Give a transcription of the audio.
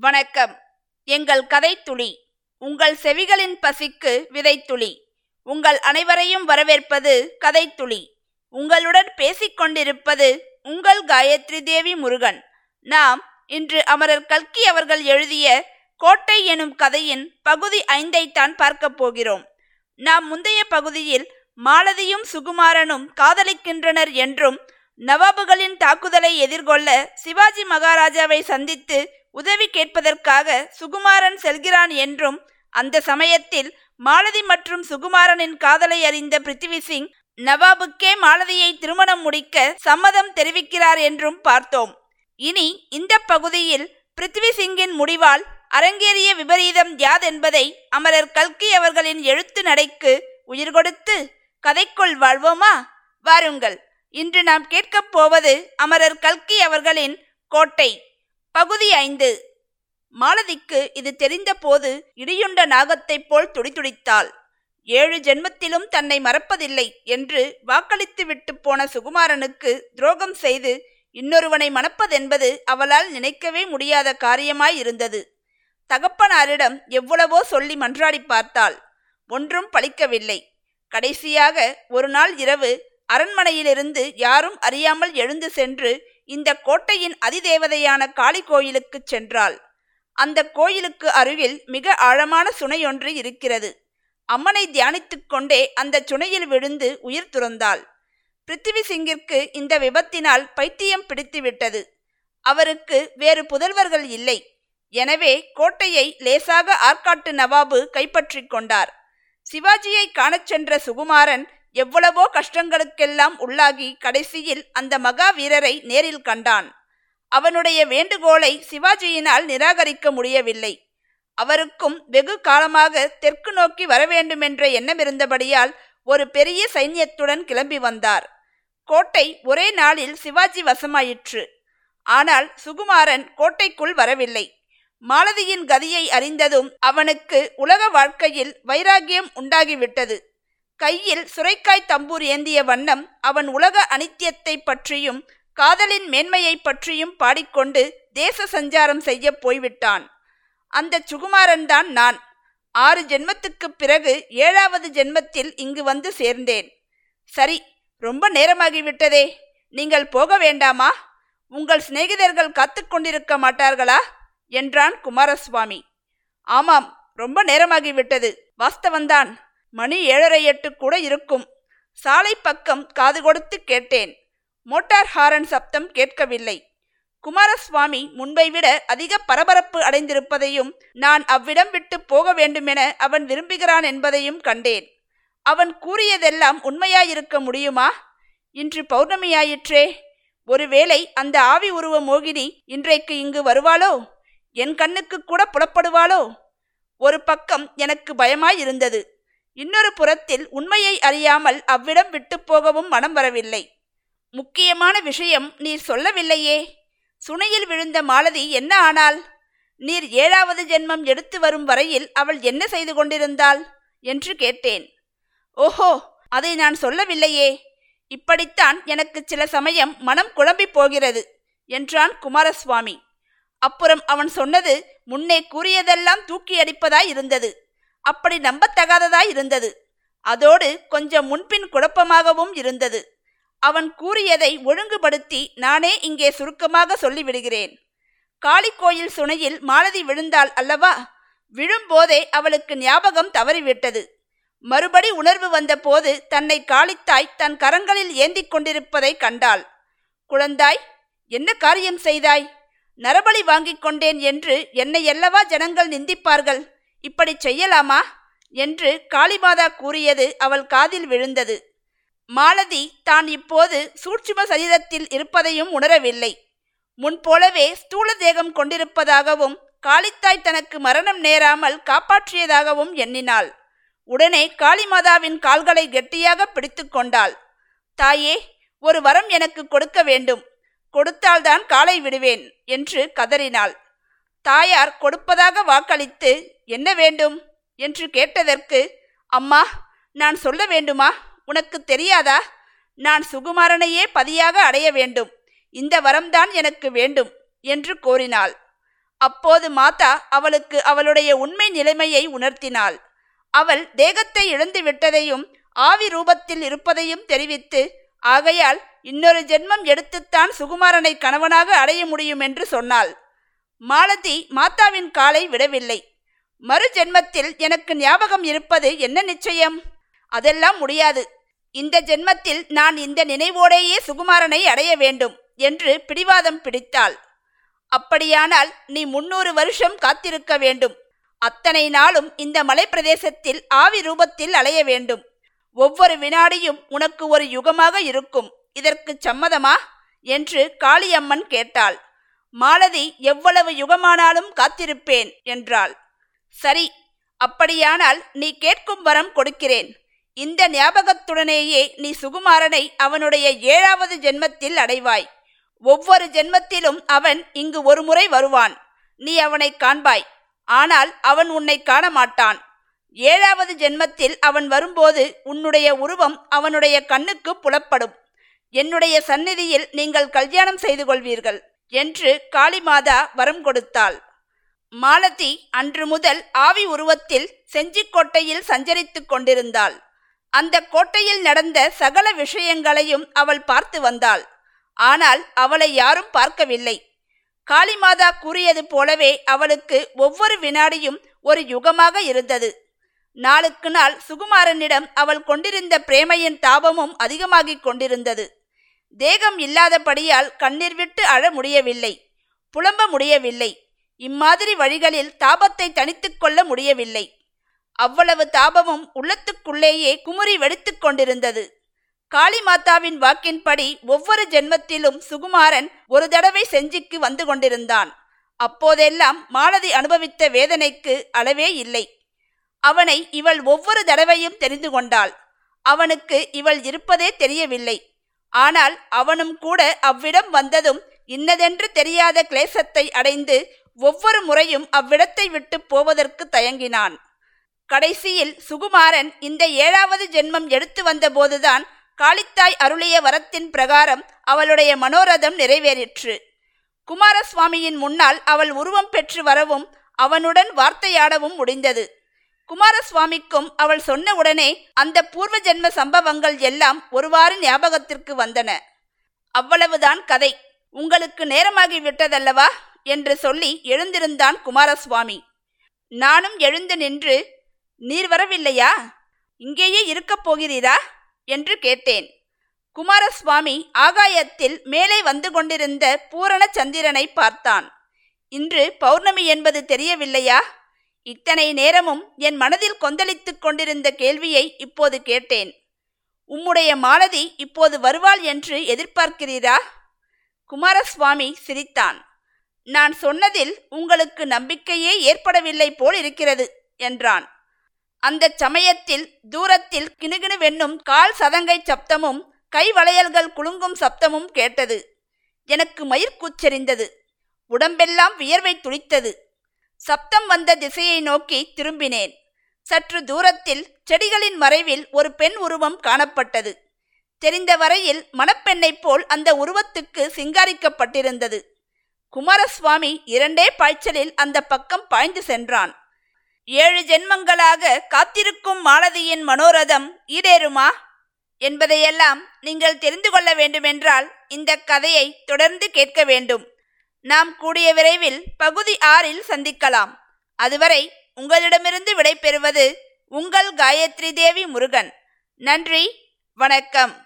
வணக்கம். எங்கள் கதைத்துளி உங்கள் செவிகளின் பசிக்கு விதைத்துளி உங்கள் அனைவரையும் வரவேற்பது கதைத்துளி உங்களுடன் பேசிக்கொண்டிருப்பது உங்கள் காயத்ரி தேவி முருகன். நாம் இன்று அமரர் கல்கி அவர்கள் எழுதிய கோட்டை எனும் கதையின் பகுதி ஐந்தைத்தான் பார்க்கப் போகிறோம். நாம் முந்தைய பகுதியில் மாலதியும் சுகுமாரனும் காதலிக்கின்றனர் என்றும் நவாபுகளின் தாக்குதலை எதிர்கொள்ள சிவாஜி மகாராஜாவை சந்தித்து உதவி கேட்பதற்காக சுகுமாரன் செல்கிறான் என்றும் அந்த சமயத்தில் மாலதி மற்றும் சுகுமாரனின் காதலை அறிந்த பிருத்திவி சிங் நவாபுக்கே மாலதியை திருமணம் முடிக்க சம்மதம் தெரிவிக்கிறார் என்றும் பார்த்தோம். இனி இந்த பகுதியில் பிருத்திவி சிங்கின் முடிவால் அரங்கேறிய விபரீதம் யாதென்பதை அமரர் கல்கி அவர்களின் எழுத்து நடைக்கு உயிர் கொடுத்து கதைக்குள் வாழ்வோமா? வாருங்கள். இன்று நாம் கேட்கப் போவது அமரர் கல்கி அவர்களின் கோட்டை. பகுதி ஐந்து. மாலதிக்கு இது தெரிந்தபோது இடியுண்ட நாகத்தைப் போல் துடிதுடித்தாள். ஏழு ஜென்மத்திலும் தன்னை மறப்பதில்லை என்று வாக்களித்து விட்டு போன சுகுமாரனுக்கு துரோகம் செய்து இன்னொருவனை மணப்பதென்பது அவளால் நினைக்கவே முடியாத காரியமாயிருந்தது. தகப்பனாரிடம் எவ்வளவோ சொல்லி மன்றாடி பார்த்தாள். ஒன்றும் பழிக்கவில்லை. கடைசியாக ஒரு நாள் இரவு அரண்மனையிலிருந்து யாரும் அறியாமல் எழுந்து சென்று இந்த கோட்டையின் அதிதேவதையான காளி கோயிலுக்கு சென்றாள். அந்த கோயிலுக்கு அருகில் மிக ஆழமான சுனையொன்று இருக்கிறது. அம்மனை தியானித்து கொண்டே அந்த சுனையில் விழுந்து உயிர் துறந்தாள். பிருத்திவி சிங்கிற்கு இந்த விபத்தினால் பைத்தியம் பிடித்துவிட்டது. அவருக்கு வேறு புதல்வர்கள் இல்லை. எனவே கோட்டையை லேசாக ஆற்காட்டு நவாபு கைப்பற்றி கொண்டார். சிவாஜியை காணச் சென்ற சுகுமாரன் எவ்வளவோ கஷ்டங்களுக்கெல்லாம் உள்ளாகி கடைசியில் அந்த மகா வீரரை நேரில் கண்டான். அவனுடைய வேண்டுகோளை சிவாஜியினால் நிராகரிக்க முடியவில்லை. அவருக்கும் வெகு காலமாக தெற்கு நோக்கி வரவேண்டுமென்ற எண்ணம் இருந்தபடியால் ஒரு பெரிய சைன்யத்துடன் கிளம்பி வந்தார். கோட்டை ஒரே நாளில் சிவாஜி வசமாயிற்று. ஆனால் சுகுமாரன் கோட்டைக்குள் வரவில்லை. மாலதியின் கதியை அறிந்ததும் அவனுக்கு உலக வாழ்க்கையில் வைராகியம் உண்டாகிவிட்டது. கையில் சுரைக்காய் தம்பூர் ஏந்திய வண்ணம் அவன் உலக அனித்தியத்தை பற்றியும் காதலின் மேன்மையை பற்றியும் பாடிக்கொண்டு தேச சஞ்சாரம் செய்ய போய்விட்டான். அந்த சுகுமாரன் தான் நான். ஆறு ஜென்மத்துக்குப் பிறகு ஏழாவது ஜென்மத்தில் இங்கு வந்து சேர்ந்தேன். சரி ரொம்ப நேரமாகிவிட்டதே. நீங்கள் போக வேண்டாமா? உங்கள் சிநேகிதர்கள் காத்து கொண்டிருக்க மாட்டார்களா? என்றான் குமாரசுவாமி. ஆமாம் ரொம்ப நேரமாகிவிட்டது. வாஸ்தவந்தான். மணி ஏழரை எட்டு கூட இருக்கும். சாலை பக்கம் காது கொடுத்து கேட்டேன். மோட்டார் ஹாரன் சப்தம் கேட்கவில்லை. குமாரசுவாமி முன்பை விட அதிக பரபரப்பு அடைந்திருப்பதையும் நான் அவ்விடம் விட்டு போக வேண்டுமென அவன் விரும்புகிறான் என்பதையும் கண்டேன். அவன் கூறியதெல்லாம் உண்மையாயிருக்க முடியுமா? இன்று பௌர்ணமியாயிற்றே. ஒருவேளை அந்த ஆவி உருவ மோகினி இன்றைக்கு இங்கு வருவாளோ? என் கண்ணுக்கு கூட புலப்படுவாளோ? ஒரு பக்கம் எனக்கு பயமாயிருந்தது. இன்னொரு புறத்தில் உண்மையை அறியாமல் அவ்விடம் விட்டு போகவும் மனம் வரவில்லை. முக்கியமான விஷயம் நீர் சொல்லவில்லையே. சுனையில் விழுந்த மாலதி என்ன ஆனால் நீர் ஏழாவது ஜென்மம் எடுத்து வரும் வரையில் அவள் என்ன செய்து கொண்டிருந்தாள்? என்று கேட்டேன். ஓஹோ அதை நான் சொல்லவில்லையே. இப்படித்தான் எனக்கு சில சமயம் மனம் குழம்பி போகிறது என்றான் குமாரசுவாமி. அப்புறம் அவன் சொன்னது முன்னே கூறியதெல்லாம் தூக்கி அடிப்பதாய் இருந்தது. அப்படி நம்பத்தகாததாய் இருந்தது. அதோடு கொஞ்சம் முன்பின் குழப்பமாகவும் இருந்தது. அவன் கூறியதை ஒழுங்குபடுத்தி நானே இங்கே சுருக்கமாக சொல்லிவிடுகிறேன். காளிக்கோயில் சுனையில் மாலதி விழுந்தாள் அல்லவா? விழும்போதே அவளுக்கு ஞாபகம் தவறிவிட்டது. மறுபடி உணர்வு வந்தபோது தன்னை காளித்தாய் தன் கரங்களில் ஏந்திக் கொண்டிருப்பதை கண்டாள். குழந்தாய் என்ன காரியம் செய்தாய்? நரபலி வாங்கிக் கொண்டேன் என்று என்னை அல்லவா ஜனங்கள் நிந்திப்பார்கள்? இப்படி செய்யலாமா? என்று காளிமாதா கூறியது அவள் காதில் விழுந்தது. மாலதி தான் இப்போது சூட்சும சரீரத்தில் இருப்பதையும் உணரவில்லை. முன்போலவே ஸ்தூல தேகம் கொண்டிருப்பதாகவும் காளித்தாய் தனக்கு மரணம் நேராமல் காப்பாற்றியதாகவும் எண்ணினாள். உடனே காளிமாதாவின் கால்களை கெட்டியாக பிடித்து கொண்டாள். தாயே ஒரு வரம் எனக்கு கொடுக்க வேண்டும். கொடுத்தால்தான் காலை விடுவேன் என்று கதறினாள். தாயார் கொடுப்பதாக வாக்களித்து என்ன வேண்டும் என்று கேட்டதற்கு அம்மா நான் சொல்ல வேண்டுமா? உனக்கு தெரியாதா? நான் சுகுமாரனையே பதியாக அடைய வேண்டும். இந்த வரம்தான் எனக்கு வேண்டும் என்று கோரினாள். அப்போது மாதா அவளுக்கு அவளுடைய உண்மை நிலைமையை உணர்த்தினாள். அவள் தேகத்தை இழந்து விட்டதையும் ஆவி ரூபத்தில் இருப்பதையும் தெரிவித்து ஆகையால் இன்னொரு ஜென்மம் எடுத்துத்தான் சுகுமாரனை கணவனாக அடைய முடியும் என்று சொன்னாள். மாலதி மாதாவின் காலை விடவில்லை. மறு ஜென்மத்தில் எனக்கு ஞாபகம் இருப்பது என்ன நிச்சயம்? அதெல்லாம் முடியாது. இந்த ஜென்மத்தில் நான் இந்த நினைவோடேயே சுகுமாரனை அடைய வேண்டும் என்று பிடிவாதம் பிடித்தாள். அப்படியானால் நீ முன்னூறு வருஷம் காத்திருக்க வேண்டும். அத்தனை நாளும் இந்த மலைப்பிரதேசத்தில் ஆவி ரூபத்தில் அலைய வேண்டும். ஒவ்வொரு வினாடியும் உனக்கு ஒரு யுகமாக இருக்கும். இதற்கு சம்மதமா? என்று காளியம்மன் கேட்டாள். மாலதி எவ்வளவு யுகமானாலும் காத்திருப்பேன் என்றாள். சரி அப்படியானால் நீ கேட்கும் வரம் கொடுக்கிறேன். இந்த ஞாபகத்துடனேயே நீ சுகுமாரனை அவனுடைய ஏழாவது ஜென்மத்தில் அடைவாய். ஒவ்வொரு ஜென்மத்திலும் அவன் இங்கு ஒரு முறை வருவான். நீ அவனை காண்பாய். ஆனால் அவன் உன்னை காண மாட்டான் ஏழாவது ஜென்மத்தில் அவன் வரும்போது உன்னுடைய உருவம் அவனுடைய கண்ணுக்கு புலப்படும். என்னுடைய சந்நிதியில் நீங்கள் கல்யாணம் செய்து கொள்வீர்கள். என்று காளிமாதா வரம் கொடுத்தாள். மாலதி அன்று முதல் ஆவி உருவத்தில் செஞ்சிக்கோட்டையில் சஞ்சரித்துக் கொண்டிருந்தாள். அந்த கோட்டையில் நடந்த சகல விஷயங்களையும் அவள் பார்த்து வந்தாள். ஆனால் அவளை யாரும் பார்க்கவில்லை. காளிமாதா கூறியது போலவே அவளுக்கு ஒவ்வொரு வினாடியும் ஒரு யுகமாக இருந்தது. நாளுக்கு நாள் சுகுமாரனிடம் அவள் கொண்டிருந்த பிரேமையின் தாபமும் அதிகமாகிக் கொண்டிருந்தது. தேகம் இல்லாதபடியால் கண்ணீர் விட்டு அழ முடியவில்லை. புலம்ப முடியவில்லை. இம்மாதிரி வழிகளில் தாபத்தை தனித்து கொள்ள முடியவில்லை. அவ்வளவு தாபமும் உள்ளத்துக்குள்ளேயே குமுறி வெடித்து கொண்டிருந்தது. காளிமாதாவின் வாக்கின்படி ஒவ்வொரு ஜென்மத்திலும் சுகுமாரன் ஒரு தடவை செஞ்சிக்கு வந்து கொண்டிருந்தான். அப்போதெல்லாம் மாலதி அனுபவித்த வேதனைக்கு அளவே இல்லை. அவனை இவள் ஒவ்வொரு தடவையும் தெரிந்து கொண்டாள். அவனுக்கு இவள் இருப்பதே தெரியவில்லை. ஆனால் அவனும் கூட அவ்விடம் வந்ததும் இன்னதென்று தெரியாத கிளேசத்தை அடைந்து ஒவ்வொரு முறையும் அவ்விடத்தை விட்டு போவதற்கு தயங்கினான். கடைசியில் சுகுமாரன் இந்த ஏழாவது ஜென்மம் எடுத்து வந்தபோதுதான் காளித்தாய் அருளிய வரத்தின் பிரகாரம் அவளுடைய மனோரதம் நிறைவேறிற்று. குமாரசுவாமியின் முன்னால் அவள் உருவம் பெற்று வரவும் அவனுடன் வார்த்தையாடவும் முடிந்தது. குமாரசுவாமிக்கும் அவள் சொன்ன உடனே அந்த பூர்வ ஜென்ம சம்பவங்கள் எல்லாம் ஒருவாறு ஞாபகத்திற்கு வந்தன. அவ்வளவுதான் கதை. உங்களுக்கு நேரமாகி விட்டதல்லவா? என்று சொல்லி எழுந்திருந்தான் குமாரசுவாமி. நானும் எழுந்து நின்று நீர் வரவில்லையா? இங்கேயே இருக்கப் போகிறீரா? என்று கேட்டேன். குமாரசுவாமி ஆகாயத்தில் மேலே வந்து கொண்டிருந்த பூரண சந்திரனை பார்த்தான். இன்று பௌர்ணமி என்பது தெரியவில்லையா? இத்தனை நேரமும் என் மனதில் கொந்தளித்துக் கொண்டிருந்த கேள்வியை இப்போது கேட்டேன். உம்முடைய மாலதி இப்போது வருவாள் என்று எதிர்பார்க்கிறீரா? குமாரசுவாமி சிரித்தான். நான் சொன்னதில் உங்களுக்கு நம்பிக்கையே ஏற்படவில்லை போல் இருக்கிறது என்றான். அந்த சமயத்தில் தூரத்தில் கிணுகிணுவென்னும் கால் சதங்கை சப்தமும் கை வளையல்கள் குலுங்கும் சப்தமும் கேட்டது. எனக்கு மயிர்கூச்செறிந்தது உடம்பெல்லாம் வியர்வை துளித்தது சப்தம் வந்த திசையை நோக்கி திரும்பினேன். சற்று தூரத்தில் செடிகளின் மறைவில் ஒரு பெண் உருவம் காணப்பட்டது. தெரிந்த வரையில் மணப்பெண்ணைப் போல் அந்த உருவத்துக்கு சிங்காரிக்கப்பட்டிருந்தது. குமாரசுவாமி இரண்டே பாய்ச்சலில் அந்த பக்கம் பாய்ந்து சென்றான். ஏழு ஜென்மங்களாக காத்திருக்கும் மாலதியின் மனோரதம் ஈடேறுமா? என்பதையெல்லாம் நீங்கள் தெரிந்து கொள்ள வேண்டுமென்றால் இந்த கதையை தொடர்ந்து கேட்க வேண்டும். நாம் கூடிய விரைவில் பகுதி ஆறில் சந்திக்கலாம். அதுவரை உங்களிடமிருந்து விடைபெறுவது உங்கள் காயத்ரி தேவி முருகன். நன்றி வணக்கம்.